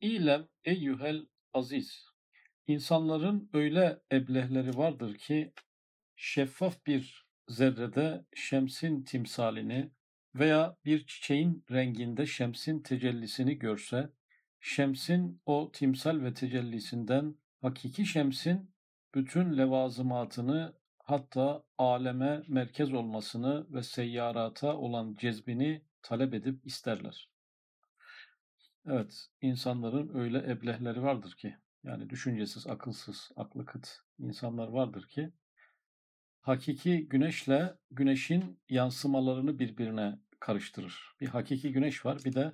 İlem eyyuhel aziz. İnsanların öyle eblehleri vardır ki şeffaf bir zerrede şemsin timsalini veya bir çiçeğin renginde şemsin tecellisini görse, şemsin o timsal ve tecellisinden hakiki şemsin bütün levazımatını hatta aleme merkez olmasını ve seyyarata olan cezbini talep edip isterler. Evet, insanların öyle eblehleri vardır ki, yani düşüncesiz, akılsız, aklı kıt insanlar vardır ki, hakiki güneşle güneşin yansımalarını birbirine karıştırır. Bir hakiki güneş var, bir de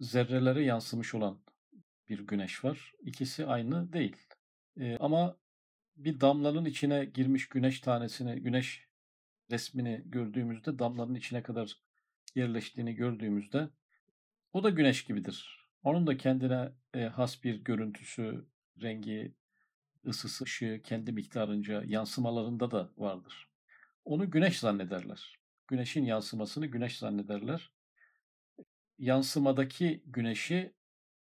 zerrelere yansımış olan bir güneş var. İkisi aynı değil. Ee, ama bir damlanın içine girmiş güneş tanesini, güneş resmini gördüğümüzde, damlanın içine kadar yerleştiğini gördüğümüzde o da güneş gibidir. Onun da kendine e, has bir görüntüsü, rengi, ısısı, ışığı kendi miktarınca yansımalarında da vardır. Onu güneş zannederler. Güneşin yansımasını güneş zannederler. Yansımadaki güneşi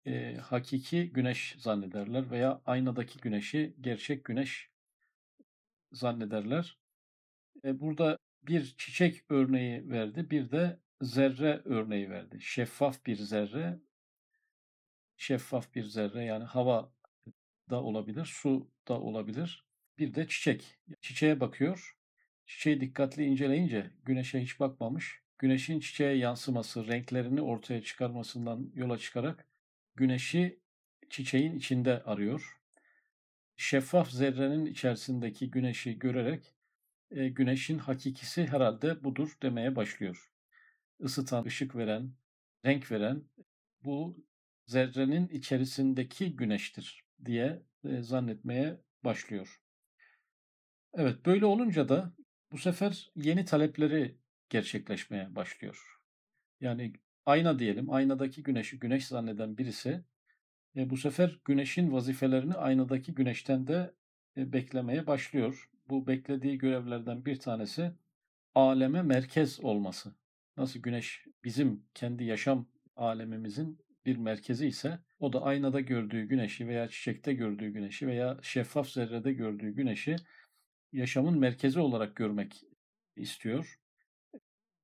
e, hakiki güneş zannederler veya aynadaki güneşi gerçek güneş zannederler. E, burada bir çiçek örneği verdi, bir de zerre örneği verdi. Şeffaf bir zerre, şeffaf bir zerre yani hava da olabilir, su da olabilir. Bir de çiçek. Çiçeğe bakıyor. Çiçeği dikkatli inceleyince güneşe hiç bakmamış. Güneşin çiçeğe yansıması, renklerini ortaya çıkarmasından yola çıkarak güneşi çiçeğin içinde arıyor. Şeffaf zerrenin içerisindeki güneşi görerek e, güneşin hakikisi herhalde budur demeye başlıyor. Isıtan, ışık veren, renk veren bu zerrenin içerisindeki güneştir diye e, zannetmeye başlıyor. Evet böyle olunca da bu sefer yeni talepleri gerçekleşmeye başlıyor. Yani ayna diyelim, aynadaki güneşi güneş zanneden birisi e, bu sefer güneşin vazifelerini aynadaki güneşten de e, beklemeye başlıyor. Bu beklediği görevlerden bir tanesi aleme merkez olması. Nasıl güneş bizim kendi yaşam alemimizin bir merkezi ise o da aynada gördüğü güneşi veya çiçekte gördüğü güneşi veya şeffaf zerrede gördüğü güneşi yaşamın merkezi olarak görmek istiyor.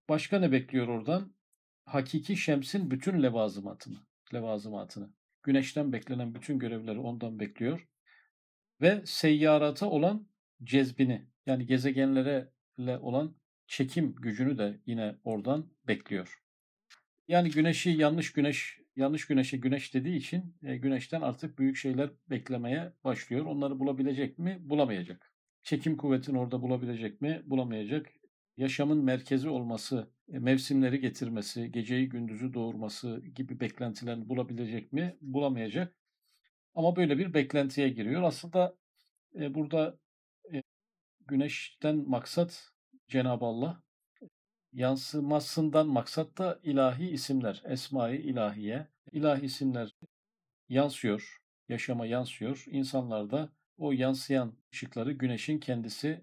Başka ne bekliyor oradan? Hakiki şemsin bütün levazımatını, levazımatını. Güneşten beklenen bütün görevleri ondan bekliyor. Ve seyyarata olan cezbini, yani gezegenlere olan çekim gücünü de yine oradan bekliyor. Yani güneşi yanlış güneş yanlış güneşe güneş dediği için e, güneşten artık büyük şeyler beklemeye başlıyor. Onları bulabilecek mi? Bulamayacak. Çekim kuvvetini orada bulabilecek mi? Bulamayacak. Yaşamın merkezi olması, e, mevsimleri getirmesi, geceyi gündüzü doğurması gibi beklentilerini bulabilecek mi? Bulamayacak. Ama böyle bir beklentiye giriyor. Aslında e, burada e, güneşten maksat Cenab-ı Allah yansımasından maksat da ilahi isimler, esma-i ilahiye. İlahi isimler yansıyor, yaşama yansıyor. İnsanlar da o yansıyan ışıkları güneşin kendisi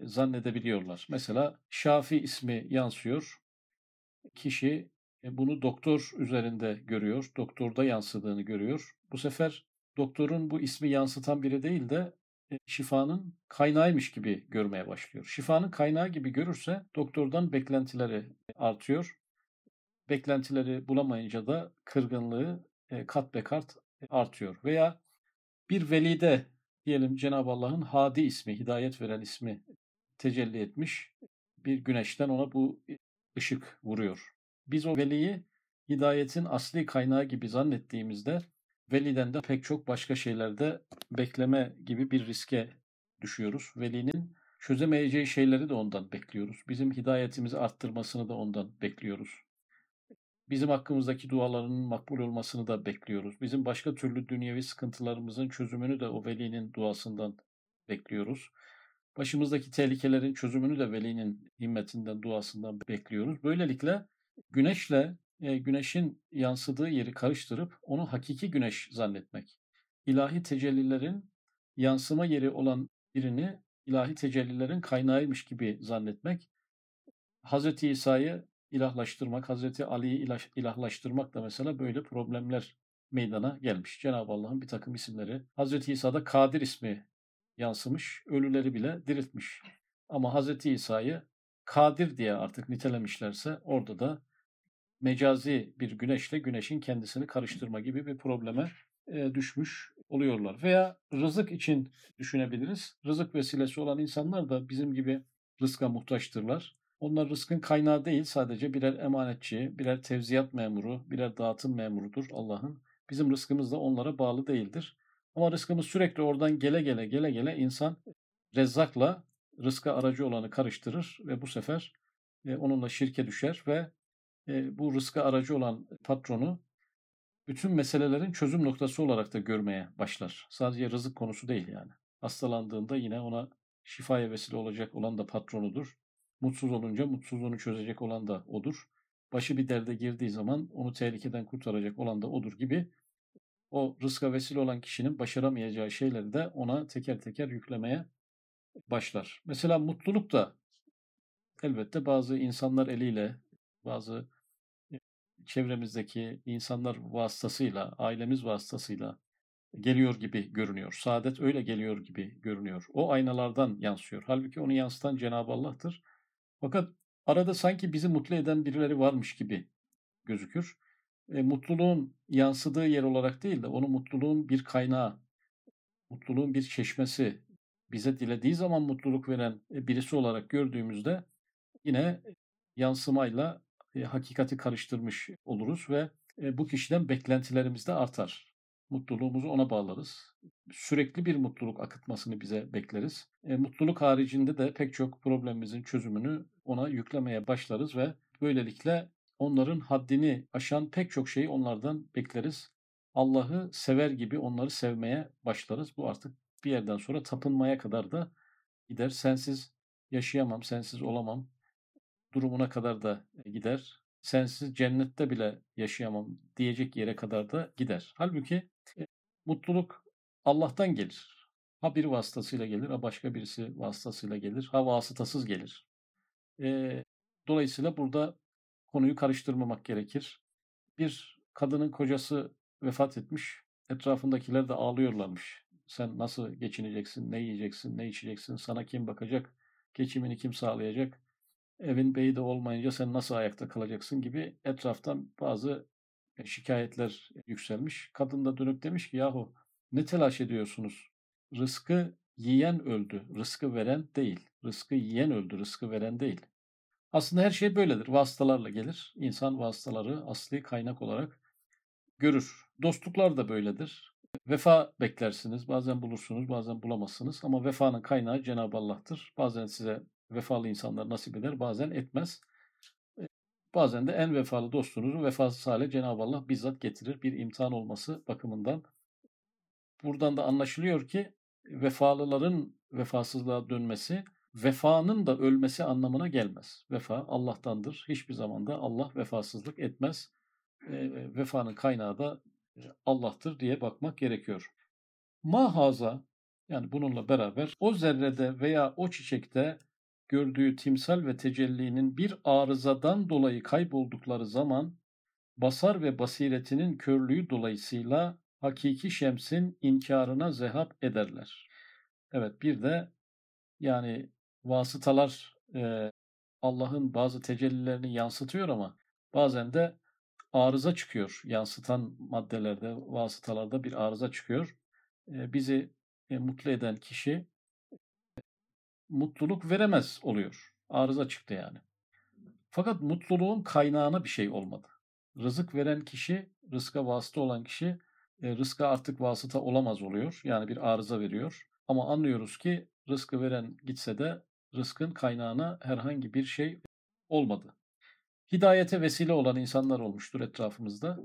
zannedebiliyorlar. Mesela Şafi ismi yansıyor. Kişi e, bunu doktor üzerinde görüyor, doktorda yansıdığını görüyor. Bu sefer doktorun bu ismi yansıtan biri değil de şifanın kaynağıymış gibi görmeye başlıyor. Şifanın kaynağı gibi görürse doktordan beklentileri artıyor. Beklentileri bulamayınca da kırgınlığı e, kat be kat artıyor. Veya bir velide diyelim Cenab-ı Allah'ın Hadi ismi, hidayet veren ismi tecelli etmiş. Bir güneşten ona bu ışık vuruyor. Biz o veliyi hidayetin asli kaynağı gibi zannettiğimizde veliden de pek çok başka şeylerde bekleme gibi bir riske düşüyoruz. Velinin çözemeyeceği şeyleri de ondan bekliyoruz. Bizim hidayetimizi arttırmasını da ondan bekliyoruz. Bizim hakkımızdaki dualarının makbul olmasını da bekliyoruz. Bizim başka türlü dünyevi sıkıntılarımızın çözümünü de o velinin duasından bekliyoruz. Başımızdaki tehlikelerin çözümünü de velinin himmetinden, duasından bekliyoruz. Böylelikle güneşle e, güneşin yansıdığı yeri karıştırıp onu hakiki güneş zannetmek. İlahi tecellilerin yansıma yeri olan birini ilahi tecellilerin kaynağıymış gibi zannetmek. Hz. İsa'yı ilahlaştırmak, Hz. Ali'yi ilahlaştırmak da mesela böyle problemler meydana gelmiş. Cenab-ı Allah'ın bir takım isimleri. Hazreti İsa'da Kadir ismi yansımış, ölüleri bile diriltmiş. Ama Hazreti İsa'yı Kadir diye artık nitelemişlerse orada da mecazi bir güneşle güneşin kendisini karıştırma gibi bir probleme e, düşmüş oluyorlar. Veya rızık için düşünebiliriz. Rızık vesilesi olan insanlar da bizim gibi rızka muhtaçtırlar. Onlar rızkın kaynağı değil sadece birer emanetçi, birer tevziyat memuru, birer dağıtım memurudur Allah'ın. Bizim rızkımız da onlara bağlı değildir. Ama rızkımız sürekli oradan gele gele gele gele insan rezzakla rızka aracı olanı karıştırır ve bu sefer e, onunla şirke düşer ve bu rızka aracı olan patronu bütün meselelerin çözüm noktası olarak da görmeye başlar. Sadece rızık konusu değil yani. Hastalandığında yine ona şifaya vesile olacak olan da patronudur. Mutsuz olunca mutsuzluğunu çözecek olan da odur. Başı bir derde girdiği zaman onu tehlikeden kurtaracak olan da odur gibi o rızka vesile olan kişinin başaramayacağı şeyleri de ona teker teker yüklemeye başlar. Mesela mutluluk da elbette bazı insanlar eliyle, bazı çevremizdeki insanlar vasıtasıyla, ailemiz vasıtasıyla geliyor gibi görünüyor. Saadet öyle geliyor gibi görünüyor. O aynalardan yansıyor. Halbuki onu yansıtan Cenab-ı Allah'tır. Fakat arada sanki bizi mutlu eden birileri varmış gibi gözükür. E, mutluluğun yansıdığı yer olarak değil de onu mutluluğun bir kaynağı, mutluluğun bir çeşmesi, bize dilediği zaman mutluluk veren e, birisi olarak gördüğümüzde yine yansımayla e, hakikati karıştırmış oluruz ve e, bu kişiden beklentilerimiz de artar. Mutluluğumuzu ona bağlarız. Sürekli bir mutluluk akıtmasını bize bekleriz. E, mutluluk haricinde de pek çok problemimizin çözümünü ona yüklemeye başlarız ve böylelikle onların haddini aşan pek çok şeyi onlardan bekleriz. Allah'ı sever gibi onları sevmeye başlarız. Bu artık bir yerden sonra tapınmaya kadar da gider. Sensiz yaşayamam, sensiz olamam, durumuna kadar da e, gider. Sensiz cennette bile yaşayamam diyecek yere kadar da gider. Halbuki e, mutluluk Allah'tan gelir. Ha bir vasıtasıyla gelir, ha başka birisi vasıtasıyla gelir, ha vasıtasız gelir. E, dolayısıyla burada konuyu karıştırmamak gerekir. Bir kadının kocası vefat etmiş, etrafındakiler de ağlıyorlarmış. Sen nasıl geçineceksin, ne yiyeceksin, ne içeceksin, sana kim bakacak, geçimini kim sağlayacak? Evin beyi de olmayınca sen nasıl ayakta kalacaksın gibi etraftan bazı e, şikayetler yükselmiş. Kadın da dönüp demiş ki yahu ne telaş ediyorsunuz? Rızkı yiyen öldü, rızkı veren değil. Rızkı yiyen öldü, rızkı veren değil. Aslında her şey böyledir. Vasıtalarla gelir. İnsan vasıtaları asli kaynak olarak görür. Dostluklar da böyledir. Vefa beklersiniz. Bazen bulursunuz, bazen bulamazsınız. Ama vefanın kaynağı Cenab-ı Allah'tır. Bazen size vefalı insanlar nasip eder, bazen etmez. E, bazen de en vefalı dostunuzu vefasız hale Cenab-ı Allah bizzat getirir bir imtihan olması bakımından. Buradan da anlaşılıyor ki vefalıların vefasızlığa dönmesi vefanın da ölmesi anlamına gelmez. Vefa Allah'tandır. Hiçbir zamanda Allah vefasızlık etmez. E, vefanın kaynağı da e, Allah'tır diye bakmak gerekiyor. Mahaza yani bununla beraber o zerrede veya o çiçekte gördüğü timsal ve tecellinin bir arızadan dolayı kayboldukları zaman basar ve basiretinin körlüğü dolayısıyla hakiki şemsin inkarına zehap ederler. Evet bir de yani vasıtalar e, Allah'ın bazı tecellilerini yansıtıyor ama bazen de arıza çıkıyor. Yansıtan maddelerde, vasıtalarda bir arıza çıkıyor. E, bizi e, mutlu eden kişi mutluluk veremez oluyor. Arıza çıktı yani. Fakat mutluluğun kaynağına bir şey olmadı. Rızık veren kişi, rızka vasıta olan kişi e, rızka artık vasıta olamaz oluyor. Yani bir arıza veriyor. Ama anlıyoruz ki rızkı veren gitse de rızkın kaynağına herhangi bir şey olmadı. Hidayete vesile olan insanlar olmuştur etrafımızda.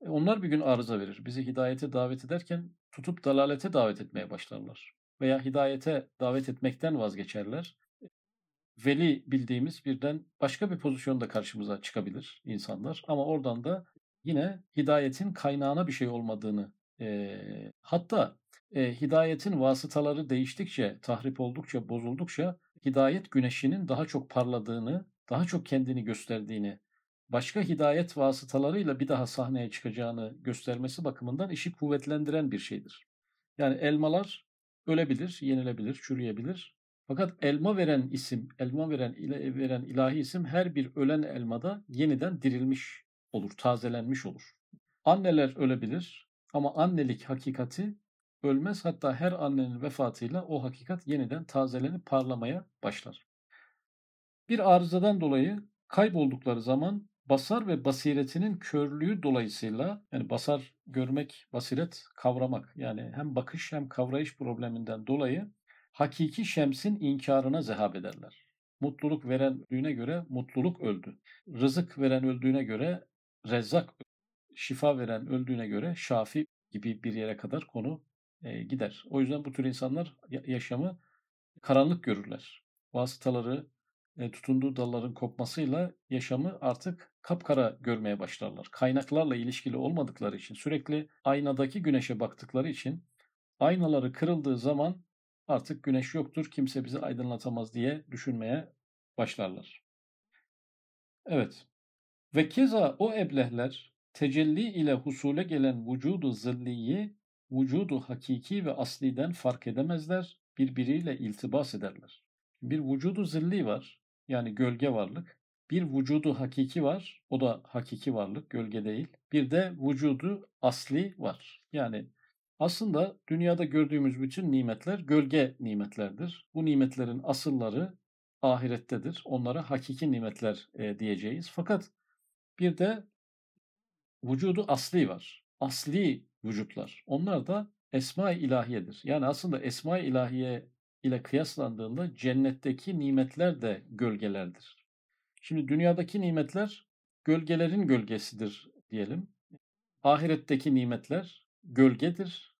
E, onlar bir gün arıza verir. Bizi hidayete davet ederken tutup dalalete davet etmeye başlarlar veya hidayete davet etmekten vazgeçerler. Veli bildiğimiz birden başka bir pozisyonda karşımıza çıkabilir insanlar. Ama oradan da yine hidayetin kaynağına bir şey olmadığını e, hatta e, hidayetin vasıtaları değiştikçe, tahrip oldukça, bozuldukça hidayet güneşinin daha çok parladığını, daha çok kendini gösterdiğini başka hidayet vasıtalarıyla bir daha sahneye çıkacağını göstermesi bakımından işi kuvvetlendiren bir şeydir. Yani elmalar ölebilir, yenilebilir, çürüyebilir. Fakat elma veren isim, elma veren veren ilahi isim her bir ölen elmada yeniden dirilmiş olur, tazelenmiş olur. Anneler ölebilir ama annelik hakikati ölmez. Hatta her annenin vefatıyla o hakikat yeniden tazelenip parlamaya başlar. Bir arızadan dolayı kayboldukları zaman basar ve basiretinin körlüğü dolayısıyla yani basar görmek, basiret kavramak yani hem bakış hem kavrayış probleminden dolayı hakiki şemsin inkarına zehab ederler. Mutluluk veren öldüğüne göre mutluluk öldü. Rızık veren öldüğüne göre rezzak, şifa veren öldüğüne göre şafi gibi bir yere kadar konu e, gider. O yüzden bu tür insanlar yaşamı karanlık görürler. Vasıtaları, e, tutunduğu dalların kopmasıyla yaşamı artık kapkara görmeye başlarlar. Kaynaklarla ilişkili olmadıkları için, sürekli aynadaki güneşe baktıkları için aynaları kırıldığı zaman artık güneş yoktur, kimse bizi aydınlatamaz diye düşünmeye başlarlar. Evet. Ve keza o eblehler tecelli ile husule gelen vücudu zilliyi vücudu hakiki ve asliden fark edemezler, birbiriyle iltibas ederler. Bir vücudu zilli var, yani gölge varlık. Bir vücudu hakiki var, o da hakiki varlık, gölge değil. Bir de vücudu asli var. Yani aslında dünyada gördüğümüz bütün nimetler gölge nimetlerdir. Bu nimetlerin asılları ahirettedir. Onlara hakiki nimetler e, diyeceğiz. Fakat bir de vücudu asli var. Asli vücutlar. Onlar da esma-i ilahiyedir. Yani aslında esma-i ilahiye ile kıyaslandığında cennetteki nimetler de gölgelerdir. Şimdi dünyadaki nimetler gölgelerin gölgesidir diyelim. Ahiretteki nimetler gölgedir.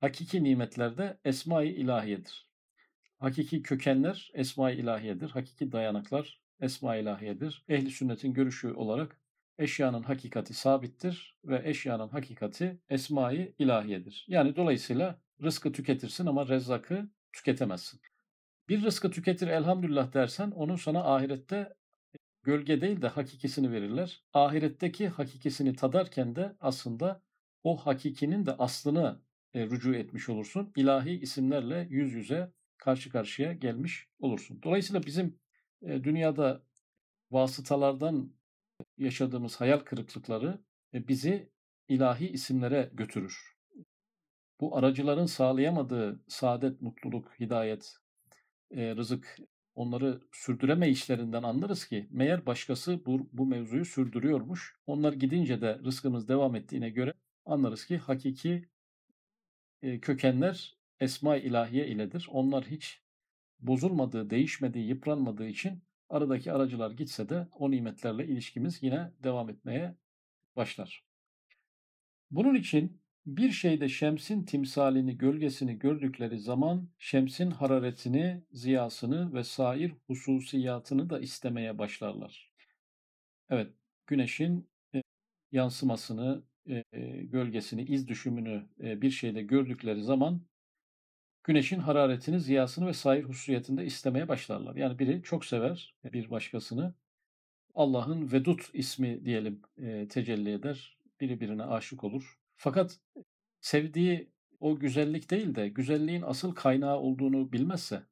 Hakiki nimetler de esma-i ilahiyedir. Hakiki kökenler esma-i ilahiyedir. Hakiki dayanaklar esma-i ilahiyedir. Ehli sünnetin görüşü olarak eşyanın hakikati sabittir ve eşyanın hakikati esma-i ilahiyedir. Yani dolayısıyla rızkı tüketirsin ama rezzakı tüketemezsin. Bir rızkı tüketir elhamdülillah dersen onun sana ahirette gölge değil de hakikisini verirler. Ahiretteki hakikisini tadarken de aslında o hakikinin de aslını e, rücu etmiş olursun. İlahi isimlerle yüz yüze karşı karşıya gelmiş olursun. Dolayısıyla bizim e, dünyada vasıtalardan yaşadığımız hayal kırıklıkları e, bizi ilahi isimlere götürür. Bu aracıların sağlayamadığı saadet, mutluluk, hidayet, e, rızık onları sürdüreme işlerinden anlarız ki meğer başkası bu, bu mevzuyu sürdürüyormuş. Onlar gidince de rızkımız devam ettiğine göre anlarız ki hakiki e, kökenler esma ilahiye iledir. Onlar hiç bozulmadığı, değişmediği, yıpranmadığı için aradaki aracılar gitse de o nimetlerle ilişkimiz yine devam etmeye başlar. Bunun için bir şeyde şemsin timsalini, gölgesini gördükleri zaman şemsin hararetini, ziyasını ve sair hususiyatını da istemeye başlarlar. Evet, güneşin e, yansımasını, e, e, gölgesini, iz düşümünü bir şeyde gördükleri zaman güneşin hararetini, ziyasını ve sair hususiyetinde istemeye başlarlar. Yani biri çok sever bir başkasını. Allah'ın Vedut ismi diyelim tecelli eder. Biri birine aşık olur. Fakat sevdiği o güzellik değil de güzelliğin asıl kaynağı olduğunu bilmezse,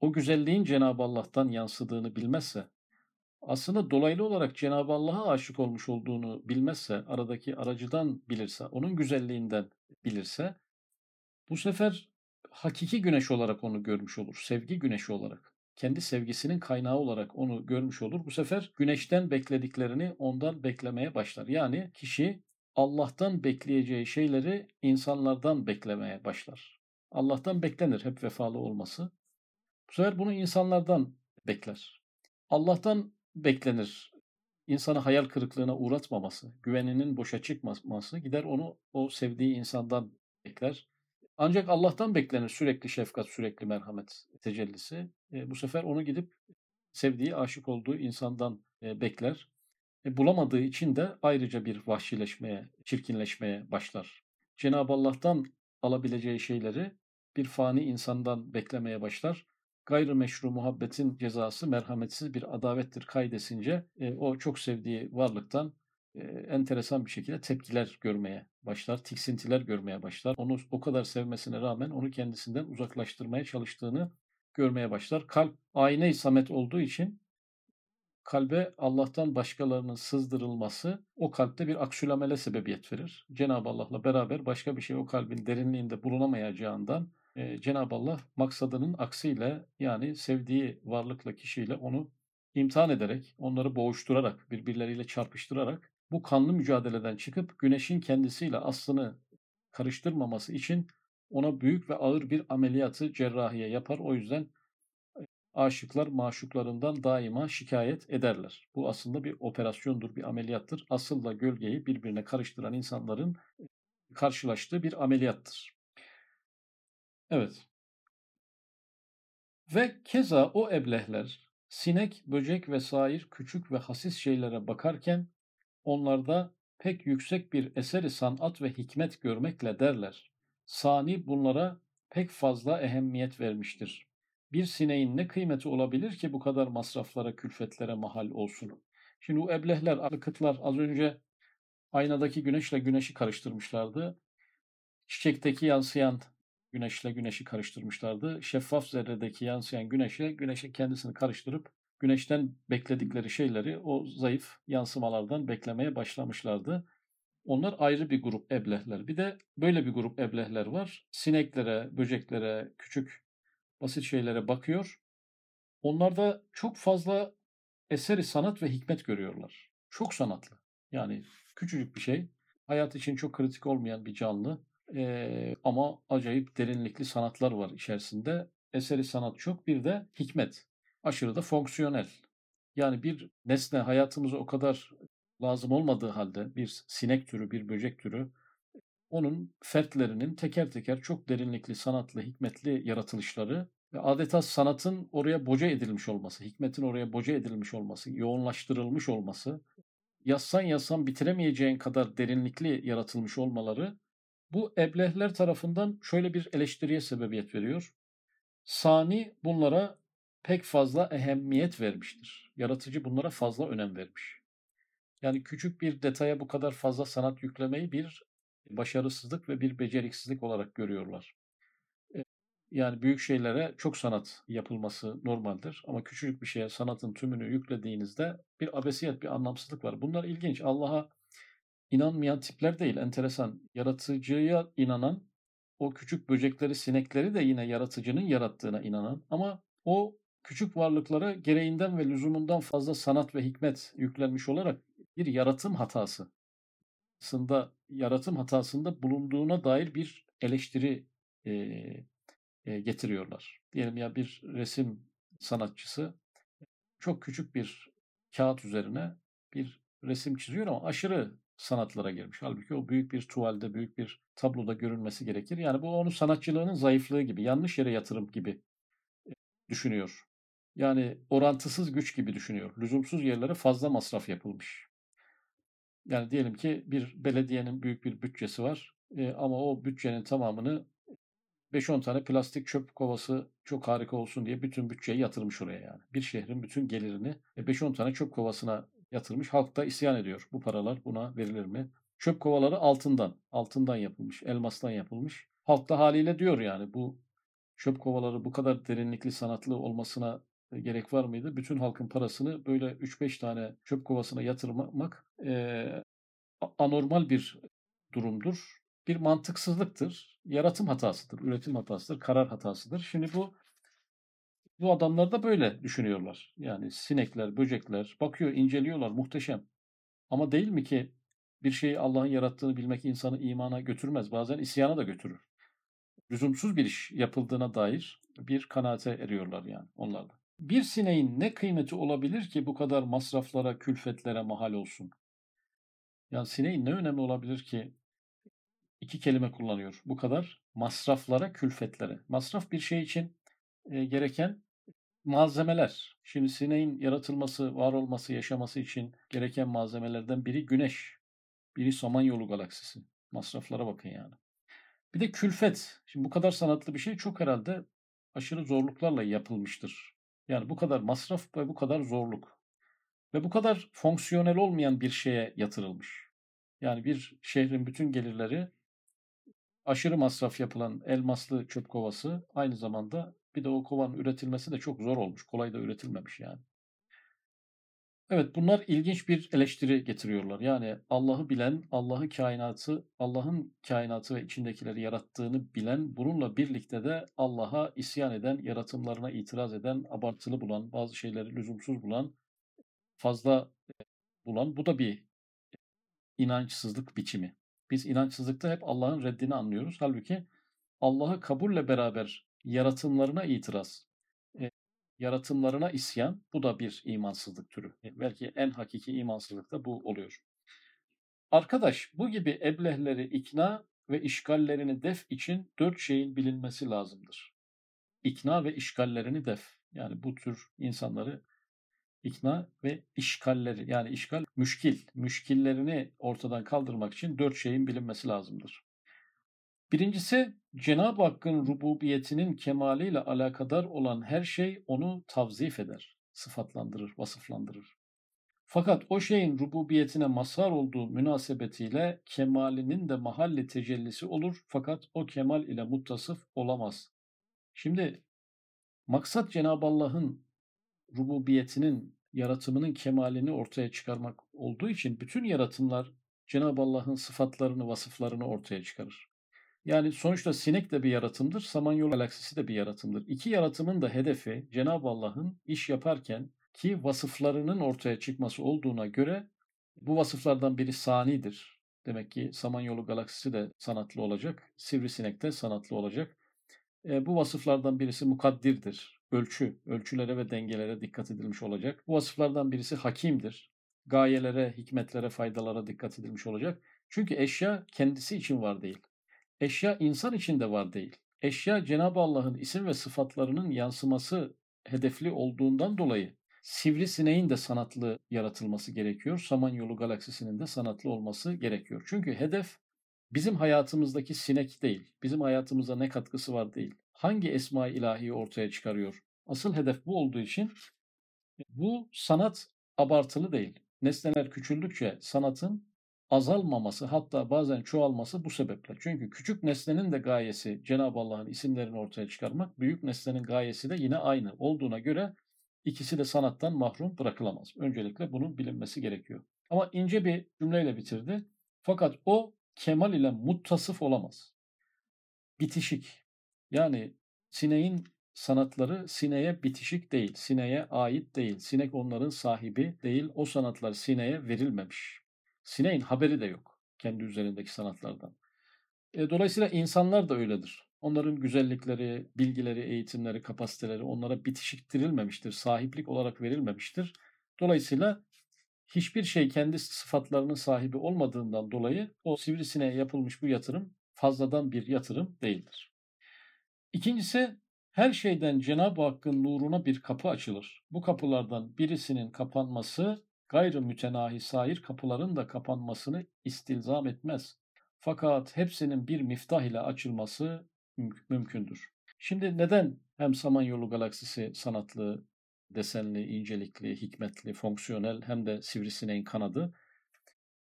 o güzelliğin Cenab-ı Allah'tan yansıdığını bilmezse, aslında dolaylı olarak Cenab-ı Allah'a aşık olmuş olduğunu bilmezse, aradaki aracıdan bilirse, onun güzelliğinden bilirse, bu sefer hakiki güneş olarak onu görmüş olur. Sevgi güneşi olarak. Kendi sevgisinin kaynağı olarak onu görmüş olur. Bu sefer güneşten beklediklerini ondan beklemeye başlar. Yani kişi Allah'tan bekleyeceği şeyleri insanlardan beklemeye başlar. Allah'tan beklenir hep vefalı olması. Bu sefer bunu insanlardan bekler. Allah'tan beklenir insanı hayal kırıklığına uğratmaması, güveninin boşa çıkmaması gider onu o sevdiği insandan bekler. Ancak Allah'tan beklenir sürekli şefkat, sürekli merhamet tecellisi. E, bu sefer onu gidip sevdiği, aşık olduğu insandan e, bekler. E, bulamadığı için de ayrıca bir vahşileşmeye, çirkinleşmeye başlar. Cenab-ı Allah'tan alabileceği şeyleri bir fani insandan beklemeye başlar. gayrimeşru muhabbetin cezası merhametsiz bir adavettir kaydesince e, o çok sevdiği varlıktan e, enteresan bir şekilde tepkiler görmeye başlar, tiksintiler görmeye başlar. Onu o kadar sevmesine rağmen onu kendisinden uzaklaştırmaya çalıştığını görmeye başlar. Kalp ayna-i samet olduğu için kalbe Allah'tan başkalarının sızdırılması o kalpte bir aksülamele sebebiyet verir. Cenab-ı Allah'la beraber başka bir şey o kalbin derinliğinde bulunamayacağından e, Cenab-ı Allah maksadının aksiyle yani sevdiği varlıkla kişiyle onu imtihan ederek, onları boğuşturarak, birbirleriyle çarpıştırarak bu kanlı mücadeleden çıkıp güneşin kendisiyle aslını karıştırmaması için ona büyük ve ağır bir ameliyatı cerrahiye yapar. O yüzden aşıklar maşuklarından daima şikayet ederler. Bu aslında bir operasyondur, bir ameliyattır. Asılla gölgeyi birbirine karıştıran insanların karşılaştığı bir ameliyattır. Evet. Ve keza o eblehler sinek, böcek ve sair küçük ve hasis şeylere bakarken onlarda pek yüksek bir eseri sanat ve hikmet görmekle derler. Sani bunlara pek fazla ehemmiyet vermiştir. Bir sineğin ne kıymeti olabilir ki bu kadar masraflara, külfetlere mahal olsun? Şimdi bu eblehler, akıtlar az önce aynadaki güneşle güneşi karıştırmışlardı. Çiçekteki yansıyan güneşle güneşi karıştırmışlardı. Şeffaf zerredeki yansıyan güneşe, güneşin kendisini karıştırıp güneşten bekledikleri şeyleri o zayıf yansımalardan beklemeye başlamışlardı. Onlar ayrı bir grup eblehler. Bir de böyle bir grup eblehler var. Sineklere, böceklere, küçük basit şeylere bakıyor. Onlarda çok fazla eseri sanat ve hikmet görüyorlar. Çok sanatlı. Yani küçücük bir şey. Hayat için çok kritik olmayan bir canlı. Ee, ama acayip derinlikli sanatlar var içerisinde. Eseri sanat çok. Bir de hikmet. Aşırı da fonksiyonel. Yani bir nesne hayatımıza o kadar lazım olmadığı halde bir sinek türü, bir böcek türü onun fertlerinin teker teker çok derinlikli, sanatlı, hikmetli yaratılışları ve adeta sanatın oraya boca edilmiş olması, hikmetin oraya boca edilmiş olması, yoğunlaştırılmış olması, yazsan yazsan bitiremeyeceğin kadar derinlikli yaratılmış olmaları bu eblehler tarafından şöyle bir eleştiriye sebebiyet veriyor. Sani bunlara pek fazla ehemmiyet vermiştir. Yaratıcı bunlara fazla önem vermiş. Yani küçük bir detaya bu kadar fazla sanat yüklemeyi bir başarısızlık ve bir beceriksizlik olarak görüyorlar. Yani büyük şeylere çok sanat yapılması normaldir ama küçücük bir şeye sanatın tümünü yüklediğinizde bir abesiyet, bir anlamsızlık var. Bunlar ilginç. Allah'a inanmayan tipler değil, enteresan. Yaratıcıya inanan, o küçük böcekleri, sinekleri de yine yaratıcının yarattığına inanan ama o küçük varlıklara gereğinden ve lüzumundan fazla sanat ve hikmet yüklenmiş olarak bir yaratım hatası aslında yaratım hatasında bulunduğuna dair bir eleştiri e, e, getiriyorlar. Diyelim ya bir resim sanatçısı çok küçük bir kağıt üzerine bir resim çiziyor ama aşırı sanatlara girmiş. Halbuki o büyük bir tuvalde, büyük bir tabloda görünmesi gerekir. Yani bu onun sanatçılığının zayıflığı gibi, yanlış yere yatırım gibi düşünüyor. Yani orantısız güç gibi düşünüyor. Lüzumsuz yerlere fazla masraf yapılmış. Yani diyelim ki bir belediyenin büyük bir bütçesi var e, ama o bütçenin tamamını 5-10 tane plastik çöp kovası çok harika olsun diye bütün bütçeyi yatırmış oraya yani. Bir şehrin bütün gelirini 5-10 tane çöp kovasına yatırmış. Halk da isyan ediyor. Bu paralar buna verilir mi? Çöp kovaları altından, altından yapılmış, elmastan yapılmış. Halk da haliyle diyor yani bu çöp kovaları bu kadar derinlikli sanatlı olmasına gerek var mıydı? Bütün halkın parasını böyle 3-5 tane çöp kovasına yatırmak e, anormal bir durumdur. Bir mantıksızlıktır. Yaratım hatasıdır, üretim hatasıdır, karar hatasıdır. Şimdi bu bu adamlar da böyle düşünüyorlar. Yani sinekler, böcekler bakıyor, inceliyorlar, muhteşem. Ama değil mi ki bir şeyi Allah'ın yarattığını bilmek insanı imana götürmez. Bazen isyana da götürür. Lüzumsuz bir iş yapıldığına dair bir kanaate eriyorlar yani onlar. Bir sineğin ne kıymeti olabilir ki bu kadar masraflara, külfetlere mahal olsun? Yani sineğin ne önemi olabilir ki? İki kelime kullanıyor. Bu kadar masraflara, külfetlere. Masraf bir şey için e, gereken malzemeler. Şimdi sineğin yaratılması, var olması, yaşaması için gereken malzemelerden biri güneş. Biri Samanyolu galaksisi. Masraflara bakın yani. Bir de külfet. Şimdi bu kadar sanatlı bir şey çok herhalde aşırı zorluklarla yapılmıştır. Yani bu kadar masraf ve bu kadar zorluk ve bu kadar fonksiyonel olmayan bir şeye yatırılmış. Yani bir şehrin bütün gelirleri aşırı masraf yapılan elmaslı çöp kovası aynı zamanda bir de o kovanın üretilmesi de çok zor olmuş. Kolay da üretilmemiş yani. Evet bunlar ilginç bir eleştiri getiriyorlar. Yani Allah'ı bilen, Allah'ı kainatı, Allah'ın kainatı ve içindekileri yarattığını bilen, bununla birlikte de Allah'a isyan eden, yaratımlarına itiraz eden, abartılı bulan, bazı şeyleri lüzumsuz bulan, fazla bulan bu da bir inançsızlık biçimi. Biz inançsızlıkta hep Allah'ın reddini anlıyoruz. Halbuki Allah'ı kabulle beraber yaratımlarına itiraz, e, yaratımlarına isyan bu da bir imansızlık türü. Belki en hakiki imansızlık da bu oluyor. Arkadaş bu gibi eblehleri ikna ve işgallerini def için dört şeyin bilinmesi lazımdır. İkna ve işgallerini def. Yani bu tür insanları ikna ve işgalleri yani işgal müşkil, müşkillerini ortadan kaldırmak için dört şeyin bilinmesi lazımdır. Birincisi Cenab-ı Hakk'ın rububiyetinin kemaliyle alakadar olan her şey onu tavzif eder, sıfatlandırır, vasıflandırır. Fakat o şeyin rububiyetine mazhar olduğu münasebetiyle kemalinin de mahalli tecellisi olur fakat o kemal ile muttasıf olamaz. Şimdi maksat Cenab-ı Allah'ın rububiyetinin, yaratımının kemalini ortaya çıkarmak olduğu için bütün yaratımlar Cenab-ı Allah'ın sıfatlarını, vasıflarını ortaya çıkarır. Yani sonuçta sinek de bir yaratımdır, Samanyolu galaksisi de bir yaratımdır. İki yaratımın da hedefi Cenab-ı Allah'ın iş yaparken ki vasıflarının ortaya çıkması olduğuna göre bu vasıflardan biri sanidir. Demek ki Samanyolu galaksisi de sanatlı olacak, sivrisinek de sanatlı olacak. E, bu vasıflardan birisi mukaddirdir. Ölçü, ölçülere ve dengelere dikkat edilmiş olacak. Bu vasıflardan birisi hakimdir. Gayelere, hikmetlere, faydalara dikkat edilmiş olacak. Çünkü eşya kendisi için var değil. Eşya insan için de var değil. Eşya Cenab-ı Allah'ın isim ve sıfatlarının yansıması hedefli olduğundan dolayı sivrisineğin de sanatlı yaratılması gerekiyor. Samanyolu galaksisinin de sanatlı olması gerekiyor. Çünkü hedef bizim hayatımızdaki sinek değil. Bizim hayatımıza ne katkısı var değil. Hangi esma-i ilahiyi ortaya çıkarıyor? Asıl hedef bu olduğu için bu sanat abartılı değil. Nesneler küçüldükçe sanatın azalmaması hatta bazen çoğalması bu sebeple. Çünkü küçük nesnenin de gayesi Cenab-ı Allah'ın isimlerini ortaya çıkarmak, büyük nesnenin gayesi de yine aynı olduğuna göre ikisi de sanattan mahrum bırakılamaz. Öncelikle bunun bilinmesi gerekiyor. Ama ince bir cümleyle bitirdi. Fakat o kemal ile muttasıf olamaz. Bitişik. Yani sineğin sanatları sineğe bitişik değil, sineğe ait değil. Sinek onların sahibi değil, o sanatlar sineğe verilmemiş. Sineğin haberi de yok kendi üzerindeki sanatlardan. E, dolayısıyla insanlar da öyledir. Onların güzellikleri, bilgileri, eğitimleri, kapasiteleri onlara bitişiktirilmemiştir, sahiplik olarak verilmemiştir. Dolayısıyla hiçbir şey kendi sıfatlarının sahibi olmadığından dolayı o sivrisineğe yapılmış bu yatırım fazladan bir yatırım değildir. İkincisi her şeyden Cenab-ı Hakk'ın nuruna bir kapı açılır. Bu kapılardan birisinin kapanması gayrı mütenahi sair kapıların da kapanmasını istilzam etmez. Fakat hepsinin bir miftah ile açılması mümkündür. Şimdi neden hem Samanyolu galaksisi sanatlı, desenli, incelikli, hikmetli, fonksiyonel hem de sivrisineğin kanadı?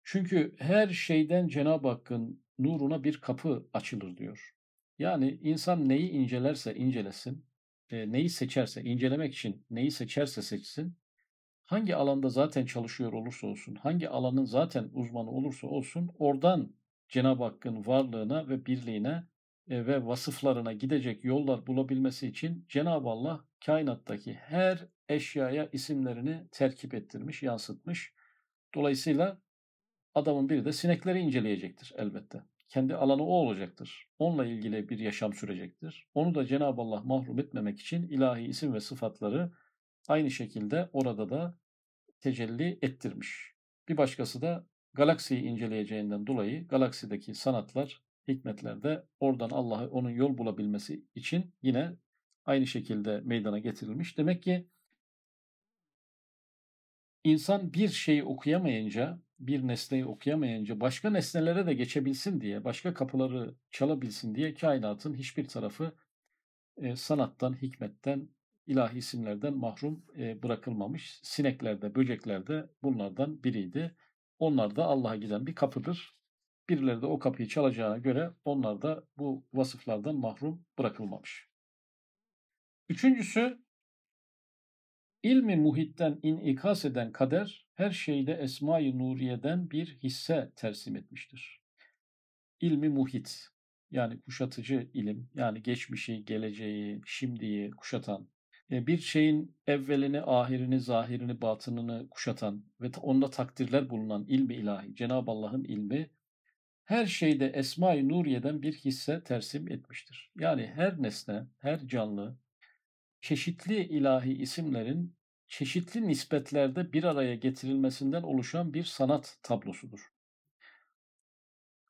Çünkü her şeyden Cenab-ı Hakk'ın nuruna bir kapı açılır diyor. Yani insan neyi incelerse incelesin, e, neyi seçerse, incelemek için neyi seçerse seçsin, hangi alanda zaten çalışıyor olursa olsun, hangi alanın zaten uzmanı olursa olsun, oradan Cenab-ı Hakk'ın varlığına ve birliğine e, ve vasıflarına gidecek yollar bulabilmesi için Cenab-ı Allah kainattaki her eşyaya isimlerini terkip ettirmiş, yansıtmış. Dolayısıyla adamın biri de sinekleri inceleyecektir elbette. Kendi alanı o olacaktır. Onunla ilgili bir yaşam sürecektir. Onu da Cenab-ı Allah mahrum etmemek için ilahi isim ve sıfatları aynı şekilde orada da tecelli ettirmiş. Bir başkası da galaksiyi inceleyeceğinden dolayı galaksideki sanatlar, hikmetler de oradan Allah'ı onun yol bulabilmesi için yine aynı şekilde meydana getirilmiş. Demek ki insan bir şeyi okuyamayınca, bir nesneyi okuyamayınca başka nesnelere de geçebilsin diye, başka kapıları çalabilsin diye kainatın hiçbir tarafı e, sanattan, hikmetten, ilahi isimlerden mahrum e, bırakılmamış. Sinekler de, böcekler de bunlardan biriydi. Onlar da Allah'a giden bir kapıdır. Birileri de o kapıyı çalacağına göre onlar da bu vasıflardan mahrum bırakılmamış. Üçüncüsü, ilmi muhitten inikas eden kader her şeyde Esma-i Nuriye'den bir hisse tersim etmiştir. İlmi muhit, yani kuşatıcı ilim, yani geçmişi, geleceği, şimdiyi kuşatan, bir şeyin evvelini, ahirini, zahirini, batınını kuşatan ve onda takdirler bulunan ilmi ilahi, Cenab-ı Allah'ın ilmi her şeyde Esma-i Nuriye'den bir hisse tersim etmiştir. Yani her nesne, her canlı, çeşitli ilahi isimlerin çeşitli nispetlerde bir araya getirilmesinden oluşan bir sanat tablosudur.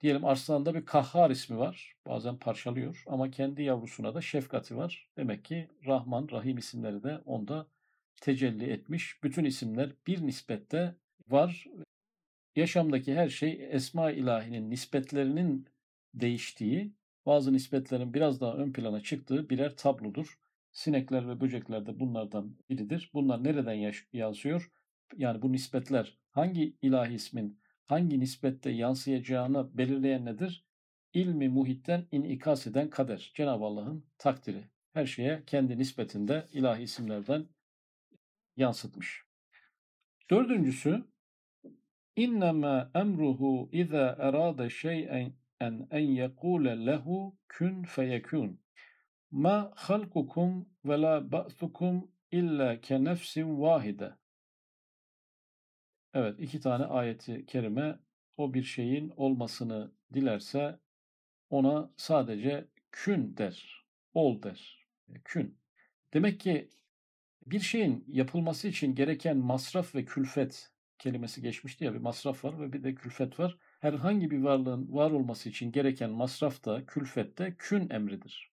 Diyelim Arslan'da bir kahhar ismi var. Bazen parçalıyor ama kendi yavrusuna da şefkati var. Demek ki Rahman, Rahim isimleri de onda tecelli etmiş. Bütün isimler bir nispette var. Yaşamdaki her şey Esma ilahinin nispetlerinin değiştiği, bazı nispetlerin biraz daha ön plana çıktığı birer tablodur. Sinekler ve böcekler de bunlardan biridir. Bunlar nereden yansıyor? Yani bu nispetler hangi ilahi ismin hangi nispette yansıyacağını belirleyen nedir? İlmi muhitten inikas eden kader. Cenab-ı Allah'ın takdiri. Her şeye kendi nispetinde ilahi isimlerden yansıtmış. Dördüncüsü İnnemâ emruhu izâ erâde şey'en en en yekûle lehu kün feyekûn. Ma halkukum ve la ba'thukum illa ke nefsin vahide. Evet, iki tane ayeti kerime o bir şeyin olmasını dilerse ona sadece kün der, ol der, kün. Demek ki bir şeyin yapılması için gereken masraf ve külfet kelimesi geçmişti ya bir masraf var ve bir de külfet var. Herhangi bir varlığın var olması için gereken masraf da külfet de kün emridir.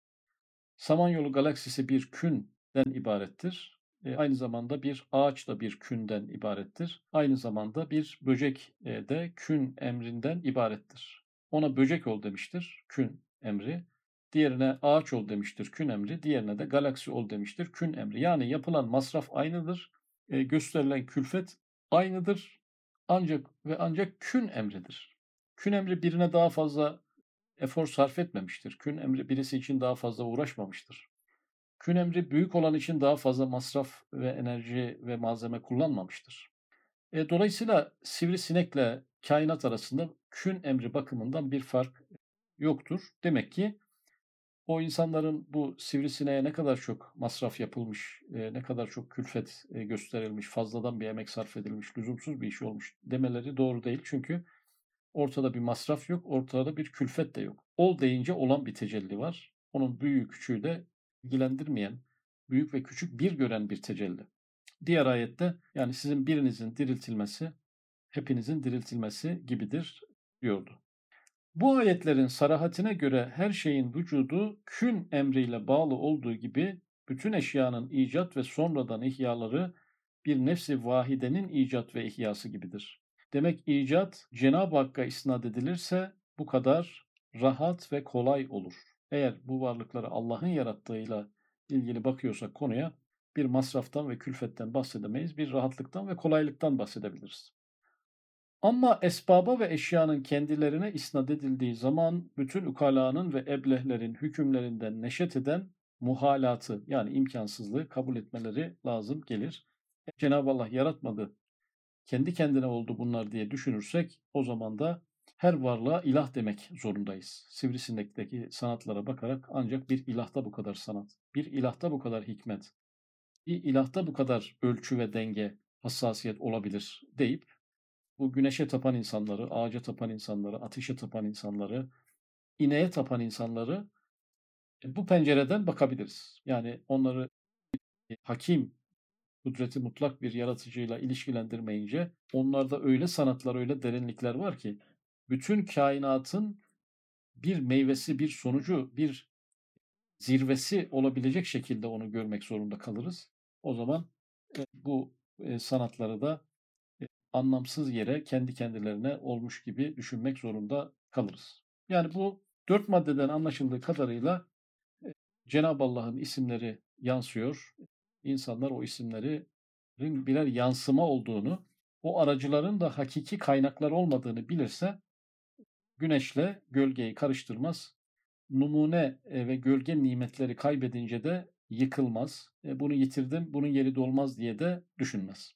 Samanyolu galaksisi bir künden ibarettir. E, aynı zamanda bir ağaç da bir künden ibarettir. Aynı zamanda bir böcek e, de kün emrinden ibarettir. Ona böcek ol demiştir kün emri. Diğerine ağaç ol demiştir kün emri. Diğerine de galaksi ol demiştir kün emri. Yani yapılan masraf aynıdır. E, gösterilen külfet aynıdır. Ancak ve ancak kün emridir. Kün emri birine daha fazla efor sarf etmemiştir. Kün emri birisi için daha fazla uğraşmamıştır. Kün emri büyük olan için daha fazla masraf ve enerji ve malzeme kullanmamıştır. E, dolayısıyla sivrisinekle kainat arasında kün emri bakımından bir fark yoktur. Demek ki o insanların bu sivrisineğe ne kadar çok masraf yapılmış, e, ne kadar çok külfet e, gösterilmiş, fazladan bir emek sarf edilmiş, lüzumsuz bir iş olmuş demeleri doğru değil. Çünkü ortada bir masraf yok, ortada bir külfet de yok. Ol deyince olan bir tecelli var. Onun büyüğü küçüğü de ilgilendirmeyen, büyük ve küçük bir gören bir tecelli. Diğer ayette yani sizin birinizin diriltilmesi, hepinizin diriltilmesi gibidir diyordu. Bu ayetlerin sarahatine göre her şeyin vücudu kün emriyle bağlı olduğu gibi bütün eşyanın icat ve sonradan ihyaları bir nefsi vahidenin icat ve ihyası gibidir. Demek icat Cenab-ı Hakk'a isnat edilirse bu kadar rahat ve kolay olur eğer bu varlıkları Allah'ın yarattığıyla ilgili bakıyorsak konuya bir masraftan ve külfetten bahsedemeyiz. Bir rahatlıktan ve kolaylıktan bahsedebiliriz. Ama esbaba ve eşyanın kendilerine isnat edildiği zaman bütün ukalanın ve eblehlerin hükümlerinden neşet eden muhalatı yani imkansızlığı kabul etmeleri lazım gelir. Cenab-ı Allah yaratmadı, kendi kendine oldu bunlar diye düşünürsek o zaman da her varlığa ilah demek zorundayız. Sivrisinekteki sanatlara bakarak ancak bir ilahta bu kadar sanat, bir ilahta bu kadar hikmet, bir ilahta bu kadar ölçü ve denge, hassasiyet olabilir deyip bu güneşe tapan insanları, ağaca tapan insanları, ateşe tapan insanları, ineğe tapan insanları e, bu pencereden bakabiliriz. Yani onları hakim, kudreti mutlak bir yaratıcıyla ilişkilendirmeyince onlarda öyle sanatlar, öyle derinlikler var ki bütün kainatın bir meyvesi, bir sonucu, bir zirvesi olabilecek şekilde onu görmek zorunda kalırız. O zaman e, bu e, sanatları da e, anlamsız yere kendi kendilerine olmuş gibi düşünmek zorunda kalırız. Yani bu dört maddeden anlaşıldığı kadarıyla Cenab-ı Allah'ın isimleri yansıyor. İnsanlar o isimlerin birer yansıma olduğunu, o aracıların da hakiki kaynaklar olmadığını bilirse güneşle gölgeyi karıştırmaz. Numune e, ve gölge nimetleri kaybedince de yıkılmaz. E, bunu yitirdim, bunun yeri dolmaz diye de düşünmez.